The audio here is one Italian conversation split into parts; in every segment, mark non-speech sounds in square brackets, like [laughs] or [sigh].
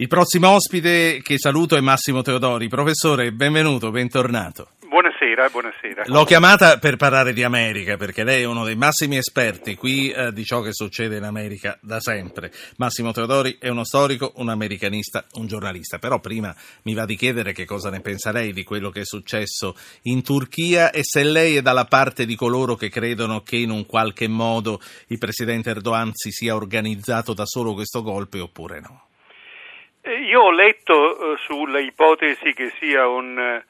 Il prossimo ospite che saluto è Massimo Teodori. Professore, benvenuto, bentornato. Buonasera, buonasera. L'ho chiamata per parlare di America, perché lei è uno dei massimi esperti qui eh, di ciò che succede in America da sempre. Massimo Teodori è uno storico, un americanista, un giornalista. Però prima mi va di chiedere che cosa ne pensa lei di quello che è successo in Turchia e se lei è dalla parte di coloro che credono che in un qualche modo il presidente Erdogan si sia organizzato da solo questo golpe oppure no. Eh, io ho letto eh, ipotesi che sia un,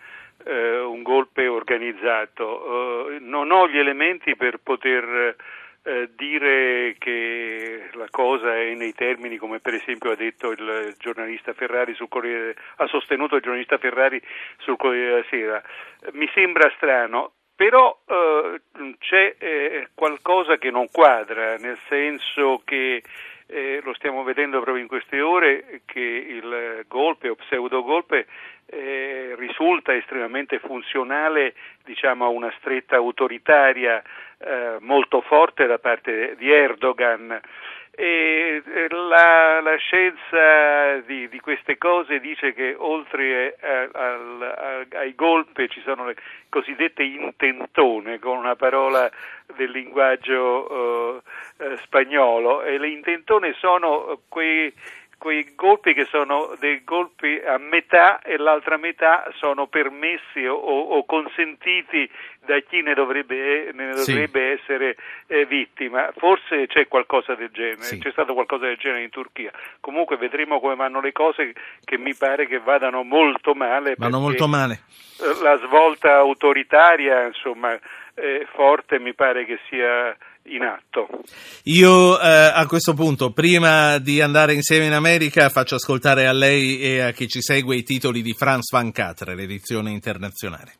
eh, un golpe organizzato, eh, non ho gli elementi per poter eh, dire che la cosa è nei termini come per esempio ha detto il giornalista Ferrari sul Corriere, ha sostenuto il giornalista Ferrari sul Corriere della Sera. Mi sembra strano, però eh, c'è qualcosa che non quadra, nel senso che eh, lo stiamo vedendo proprio in queste ore che il golpe o pseudo golpe eh, risulta estremamente funzionale diciamo, a una stretta autoritaria eh, molto forte da parte di Erdogan. E la, la scienza di, di, queste cose dice che oltre a, a, a, ai golpe ci sono le cosiddette intentone, con una parola del linguaggio uh, spagnolo, e le intentone sono quei quei golpi che sono dei colpi a metà e l'altra metà sono permessi o, o consentiti da chi ne dovrebbe, ne dovrebbe sì. essere eh, vittima. Forse c'è qualcosa del genere, sì. c'è stato qualcosa del genere in Turchia. Comunque vedremo come vanno le cose che mi pare che vadano molto male. Vanno molto male. La svolta autoritaria, insomma, eh, forte mi pare che sia in atto. Io eh, a questo punto, prima di andare insieme in America, faccio ascoltare a lei e a chi ci segue i titoli di Franz Van Catre, l'edizione internazionale.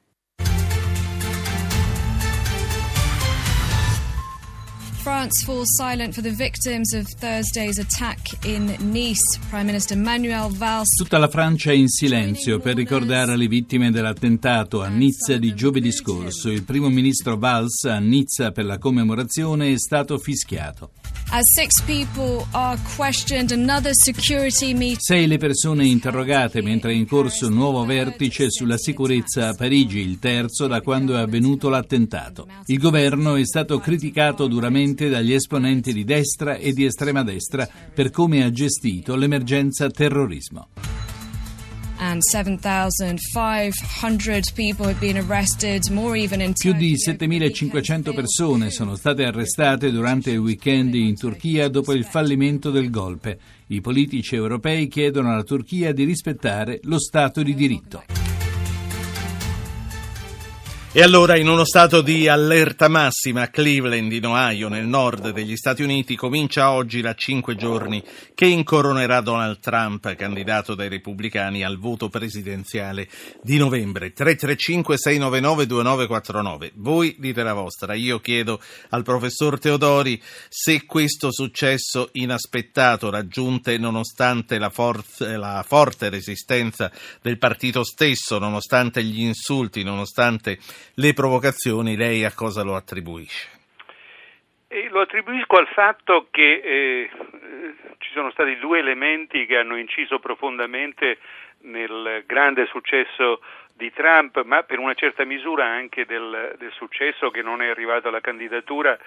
France falls silent for the victims of Thursday's attack in Nice. Prime Minister Manuel Valls. Tutta la Francia è in silenzio per ricordare le vittime dell'attentato a Nizza di giovedì scorso. Il primo ministro Valls a Nizza per la commemorazione è stato fischiato. Sei le persone interrogate mentre è in corso un nuovo vertice sulla sicurezza a Parigi, il terzo da quando è avvenuto l'attentato. Il governo è stato criticato duramente dagli esponenti di destra e di estrema destra per come ha gestito l'emergenza terrorismo. Più di 7.500 persone sono state arrestate durante il weekend in Turchia dopo il fallimento del golpe. I politici europei chiedono alla Turchia di rispettare lo Stato di diritto. E allora, in uno stato di allerta massima Cleveland, in Ohio, nel nord degli Stati Uniti, comincia oggi la cinque giorni che incoronerà Donald Trump, candidato dai repubblicani al voto presidenziale di novembre. 335-699-2949. Voi dite la vostra. Io chiedo al professor Teodori se questo successo inaspettato, raggiunte nonostante la, forza, la forte resistenza del partito stesso, nonostante gli insulti, nonostante le provocazioni, lei a cosa lo attribuisce? E lo attribuisco al fatto che eh, ci sono stati due elementi che hanno inciso profondamente nel grande successo di Trump, ma per una certa misura anche del, del successo che non è arrivato alla candidatura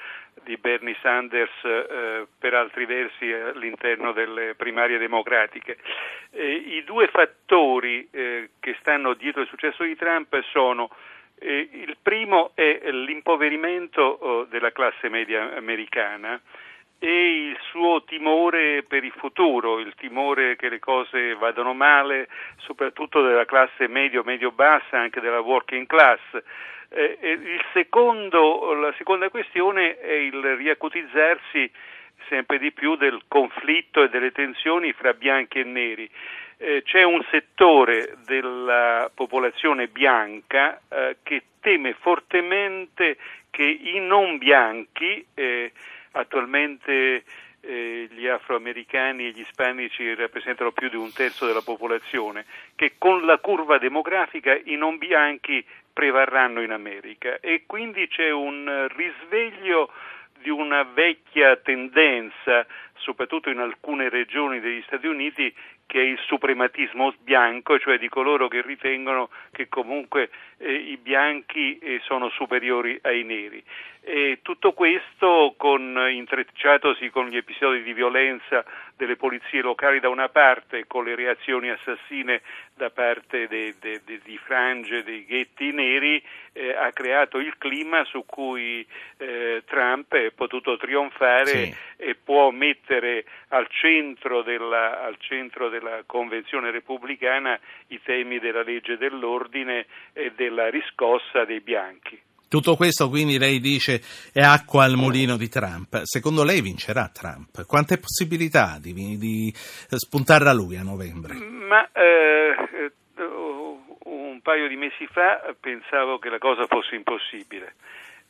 di Bernie Sanders eh, per altri versi all'interno delle primarie democratiche. Eh, I due fattori eh, che stanno dietro il successo di Trump sono eh, il primo è l'impoverimento oh, della classe media americana e il suo timore per il futuro, il timore che le cose vadano male, soprattutto della classe medio-medio-bassa, anche della working class. Eh, secondo, la seconda questione è il riacutizzarsi sempre di più del conflitto e delle tensioni fra bianchi e neri eh, c'è un settore della popolazione bianca eh, che teme fortemente che i non bianchi, eh, attualmente eh, gli afroamericani e gli ispanici rappresentano più di un terzo della popolazione, che con la curva demografica i non bianchi prevarranno in America. E quindi c'è un risveglio di una vecchia tendenza, soprattutto in alcune regioni degli Stati Uniti, che è il suprematismo bianco, cioè di coloro che ritengono che comunque eh, i bianchi eh, sono superiori ai neri. E tutto questo con, intrecciatosi con gli episodi di violenza delle polizie locali da una parte, con le reazioni assassine da parte de, de, de, di frange dei ghetti neri, eh, ha creato il clima su cui eh, Trump è potuto trionfare sì. e può mettere al centro, della, al centro della convenzione repubblicana i temi della legge dell'ordine e della riscossa dei bianchi. Tutto questo quindi lei dice è acqua al mulino di Trump. Secondo lei vincerà Trump? Quante possibilità di, di spuntare a lui a novembre? Ma eh, un paio di mesi fa pensavo che la cosa fosse impossibile.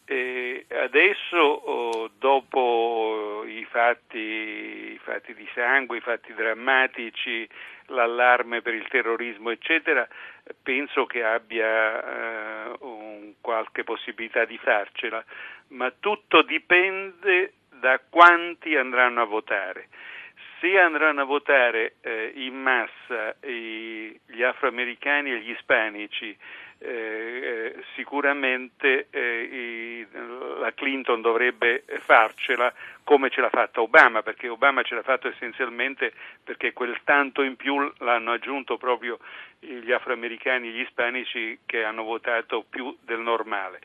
E adesso, oh, dopo i fatti, i fatti, di sangue, i fatti drammatici, l'allarme per il terrorismo, eccetera, penso che abbia eh, qualche possibilità di farcela, ma tutto dipende da quanti andranno a votare. Se andranno a votare eh, in massa i, gli afroamericani e gli ispanici, eh, sicuramente eh, la Clinton dovrebbe farcela come ce l'ha fatta Obama, perché Obama ce l'ha fatto essenzialmente perché quel tanto in più l'hanno aggiunto proprio gli afroamericani e gli ispanici che hanno votato più del normale.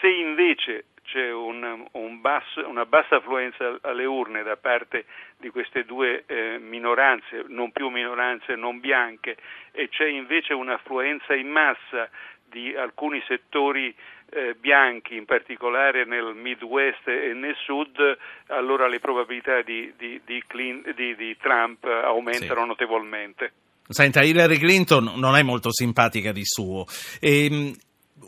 Se invece c'è un, un basso, una bassa affluenza alle urne da parte di queste due eh, minoranze, non più minoranze non bianche, e c'è invece un'affluenza in massa di alcuni settori eh, bianchi, in particolare nel Midwest e nel Sud, allora le probabilità di, di, di, Clint, di Trump aumentano sì. notevolmente. Senta, Hillary Clinton non è molto simpatica di suo. Ehm,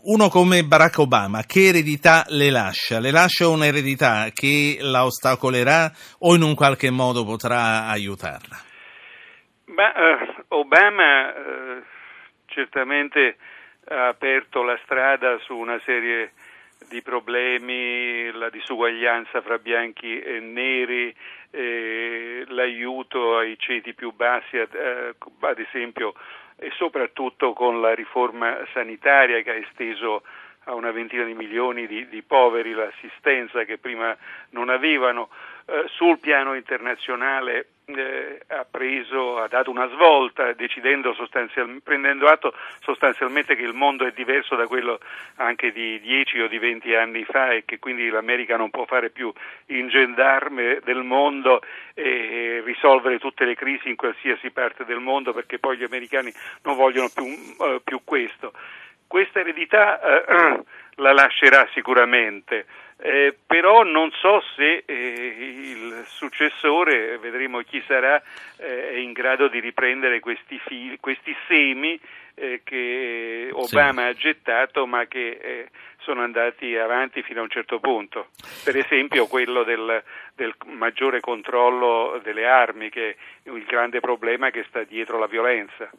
uno come Barack Obama, che eredità le lascia? Le lascia un'eredità che la ostacolerà o in un qualche modo potrà aiutarla? Ma, uh, Obama uh, certamente ha aperto la strada su una serie di problemi, la disuguaglianza fra bianchi e neri, eh, l'aiuto ai ceti più bassi, ad, eh, ad esempio, e soprattutto con la riforma sanitaria che ha esteso a una ventina di milioni di, di poveri l'assistenza che prima non avevano. Eh, sul piano internazionale eh, ha, preso, ha dato una svolta sostanzial, prendendo atto sostanzialmente che il mondo è diverso da quello anche di 10 o di 20 anni fa e che quindi l'America non può fare più il gendarme del mondo e risolvere tutte le crisi in qualsiasi parte del mondo perché poi gli americani non vogliono più, uh, più questo. Questa eredità uh, [clears throat] la lascerà sicuramente. Eh, però non so se eh, il successore, vedremo chi sarà, eh, è in grado di riprendere questi, fili, questi semi eh, che Obama sì. ha gettato ma che eh, sono andati avanti fino a un certo punto. Per esempio quello del, del maggiore controllo delle armi, che è il grande problema che sta dietro la violenza.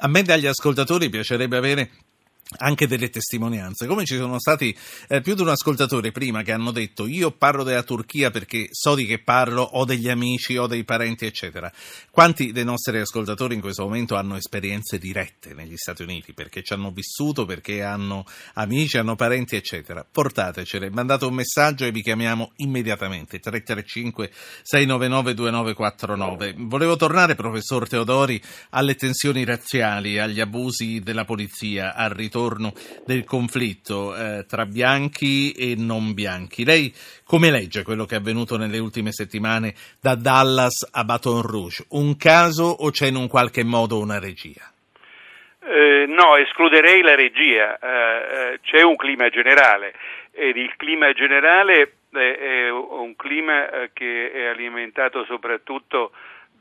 A me dagli ascoltatori piacerebbe avere anche delle testimonianze, come ci sono stati eh, più di un ascoltatore prima che hanno detto io parlo della Turchia perché so di che parlo, ho degli amici, ho dei parenti eccetera. Quanti dei nostri ascoltatori in questo momento hanno esperienze dirette negli Stati Uniti perché ci hanno vissuto, perché hanno amici, hanno parenti eccetera? Portatecele, mandate un messaggio e vi chiamiamo immediatamente 335 699 2949. Volevo tornare professor Teodori alle tensioni razziali, agli abusi della polizia, al ritorno ritorno del conflitto eh, tra bianchi e non bianchi. Lei come legge quello che è avvenuto nelle ultime settimane da Dallas a Baton Rouge? Un caso o c'è in un qualche modo una regia? Eh, no, escluderei la regia. Eh, eh c'è un clima generale ed il clima generale è un clima eh, che è alimentato soprattutto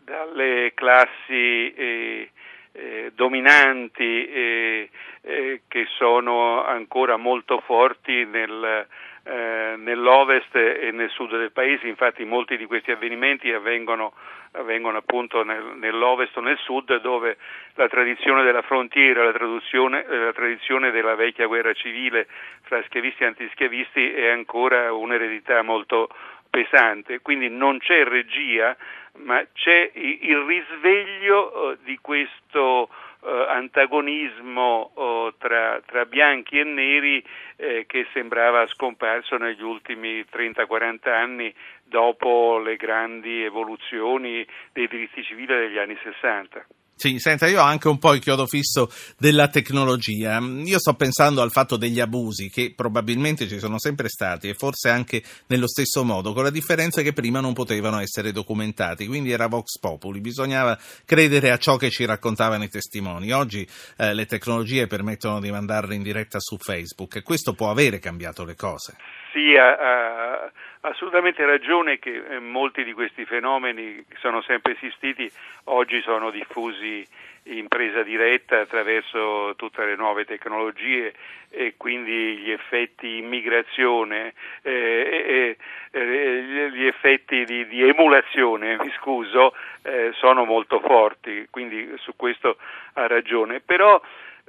dalle classi eh, eh, dominanti eh, eh, che sono ancora molto forti nel, eh, nell'ovest e nel sud del paese, infatti molti di questi avvenimenti avvengono, avvengono appunto nel, nell'ovest o nel sud dove la tradizione della frontiera, la, la tradizione della vecchia guerra civile fra schiavisti e antischiavisti è ancora un'eredità molto pesante, quindi non c'è regia ma c'è il risveglio di questo eh, antagonismo oh, tra, tra, bianchi e neri eh, che sembrava scomparso negli ultimi 30-40 anni dopo le grandi evoluzioni dei diritti civili degli anni 60. Sì, senta, io ho anche un po' il chiodo fisso della tecnologia. Io sto pensando al fatto degli abusi che probabilmente ci sono sempre stati e forse anche nello stesso modo, con la differenza che prima non potevano essere documentati, quindi era Vox Populi, bisognava credere a ciò che ci raccontavano i testimoni. Oggi eh, le tecnologie permettono di mandarle in diretta su Facebook e questo può avere cambiato le cose. Sì, ha, assolutamente ragione che eh, molti di questi fenomeni che sono sempre esistiti oggi sono diffusi in presa diretta attraverso tutte le nuove tecnologie e quindi gli effetti immigrazione, eh, eh, gli effetti di, di emulazione, mi scuso, eh, sono molto forti, quindi su questo ha ragione. Però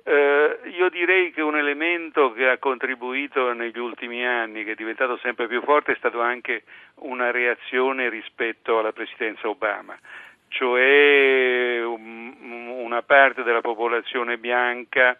eh, io direi che un elemento che ha contribuito negli ultimi anni, che è diventato sempre più forte, è stato anche una reazione rispetto alla presidenza Obama, cioè um, una parte della popolazione bianca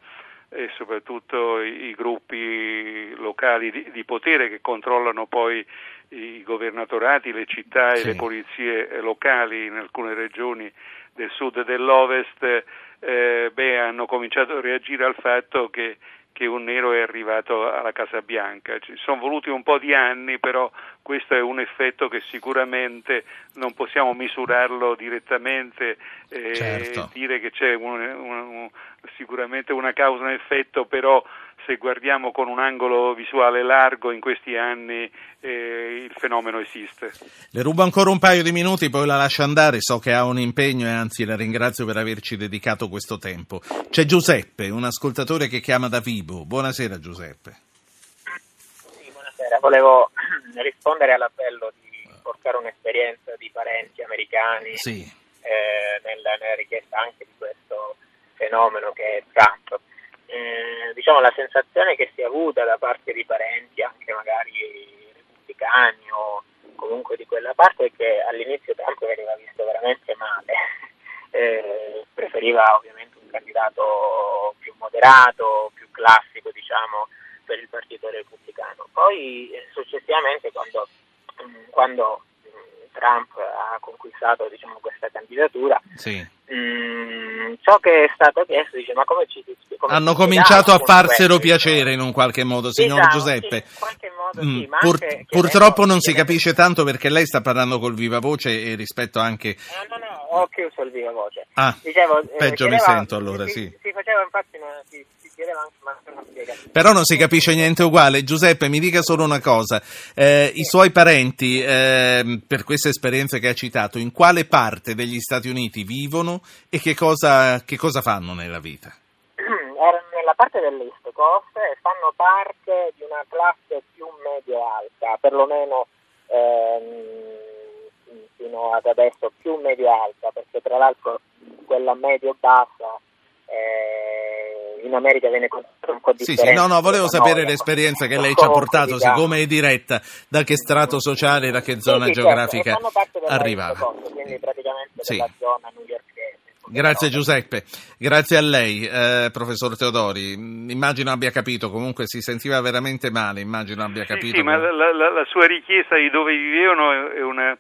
e soprattutto i, i gruppi locali di, di, potere che controllano poi i governatorati, le città sì. e le polizie locali in alcune regioni del sud e dell'ovest eh, beh, hanno cominciato a reagire al fatto che, che, un nero è arrivato alla Casa Bianca. Ci sono voluti un po' di anni, però questo è un effetto che sicuramente non possiamo misurarlo direttamente e eh, certo. dire che c'è un, un, un, sicuramente una causa un effetto, però se guardiamo con un angolo visuale largo in questi anni eh, il fenomeno esiste. Le rubo ancora un paio di minuti, poi la lascio andare, so che ha un impegno e anzi la ringrazio per averci dedicato questo tempo. C'è Giuseppe, un ascoltatore che chiama da Vibo. Buonasera Giuseppe. Sì, buonasera, volevo [clears throat] rispondere all'appello di portare un'esperienza di parenti americani sì. eh, nella, nella richiesta anche di questo fenomeno che è Trump eh, diciamo, la sensazione che si è avuta da parte di parenti, anche magari repubblicani o comunque di quella parte, è che all'inizio Trump veniva visto veramente male. [laughs] Eh, preferiva ovviamente un candidato più moderato, più classico, diciamo, per il partito repubblicano. Poi eh, successivamente quando, quando Trump ha conquistato diciamo, questa candidatura, sì. mh, mm, ciò che è stato chiesto dice ma come ci come hanno cominciato a farselo piacere in un qualche modo, signor esatto, Giuseppe. Sì, modo, mm, sì, pur, purtroppo non si capisce tanto perché lei sta parlando col viva voce e rispetto anche... No, no, no, ho chiuso il viva voce. Ah, Dicevo, eh, peggio mi sento allora, si, sì. Si faceva infatti una, si, però non si capisce niente uguale. Giuseppe, mi dica solo una cosa. Eh, I suoi parenti, eh, per queste esperienze che ha citato, in quale parte degli Stati Uniti vivono e che cosa, che cosa fanno nella vita? Parte dell'East Coast e fanno parte di una classe più medio-alta, perlomeno ehm, fino ad adesso più medio-alta, perché tra l'altro quella medio-bassa eh, in America viene un po' di sì, sì, no, no, volevo sapere l'esperienza che lei ci ha portato, siccome è diretta, da che strato sociale, da che zona sì, sì, geografica certo. arrivava. Coast, quindi praticamente sì. zona newyorkese. Grazie Giuseppe, grazie a lei, eh, professor Teodori. Immagino abbia capito, comunque si sentiva veramente male, immagino abbia capito. Sì, sì ma la, la, la, sua richiesta di dove vivevano è una,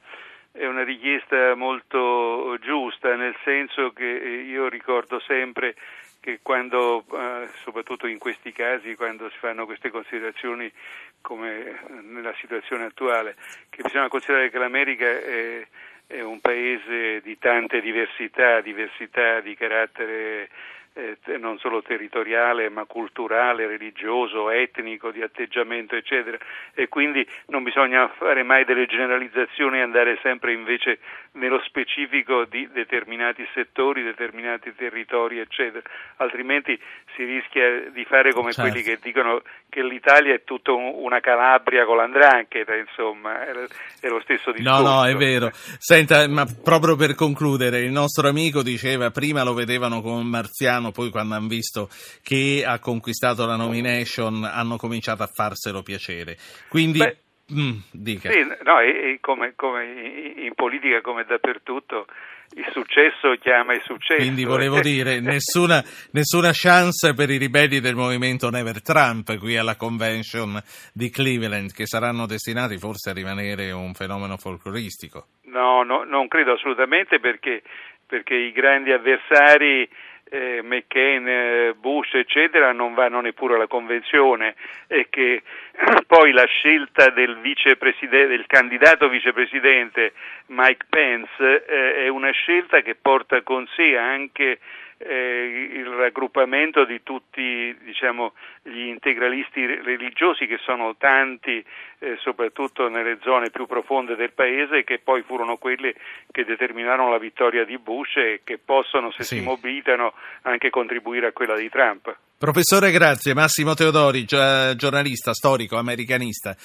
è una richiesta molto giusta, nel senso che io ricordo sempre che quando, eh, soprattutto in questi casi, quando si fanno queste considerazioni come nella situazione attuale, che bisogna considerare che l'America è, è un paese di tante diversità, diversità di carattere eh, non solo territoriale ma culturale, religioso, etnico, di atteggiamento eccetera e quindi non bisogna fare mai delle generalizzazioni e andare sempre invece nello specifico di determinati settori, determinati territori eccetera, altrimenti si rischia di fare come certo. quelli che dicono che l'Italia è tutta una Calabria con l'andrangheta, insomma, è lo stesso discorso. No, no, è vero. Senta, ma proprio per concludere, il nostro amico diceva prima lo vedevano come un marziano, poi quando hanno visto che ha conquistato la nomination hanno cominciato a farselo piacere. Quindi Beh, Mm, dica. Sì, no, e, e come, come in politica come dappertutto il successo chiama il successo. Quindi volevo dire, nessuna, nessuna, chance per i ribelli del movimento Never Trump qui alla convention di Cleveland, che saranno destinati forse a rimanere un fenomeno folcloristico. No, no non credo assolutamente perché, perché i grandi avversari eh, McCain, eh, Bush, eccetera, non vanno neppure alla convenzione e che [clears throat] poi la scelta del, del candidato vicepresidente Mike Pence eh, è una scelta che porta con sé anche eh, il raggruppamento di tutti diciamo, gli integralisti religiosi che sono tanti eh, soprattutto nelle zone più profonde del paese che poi furono quelle che determinarono la vittoria di Bush e che possono se sì. si mobilitano anche contribuire a quella di Trump. Professore, grazie. Massimo Teodori, giornalista, storico, americanista.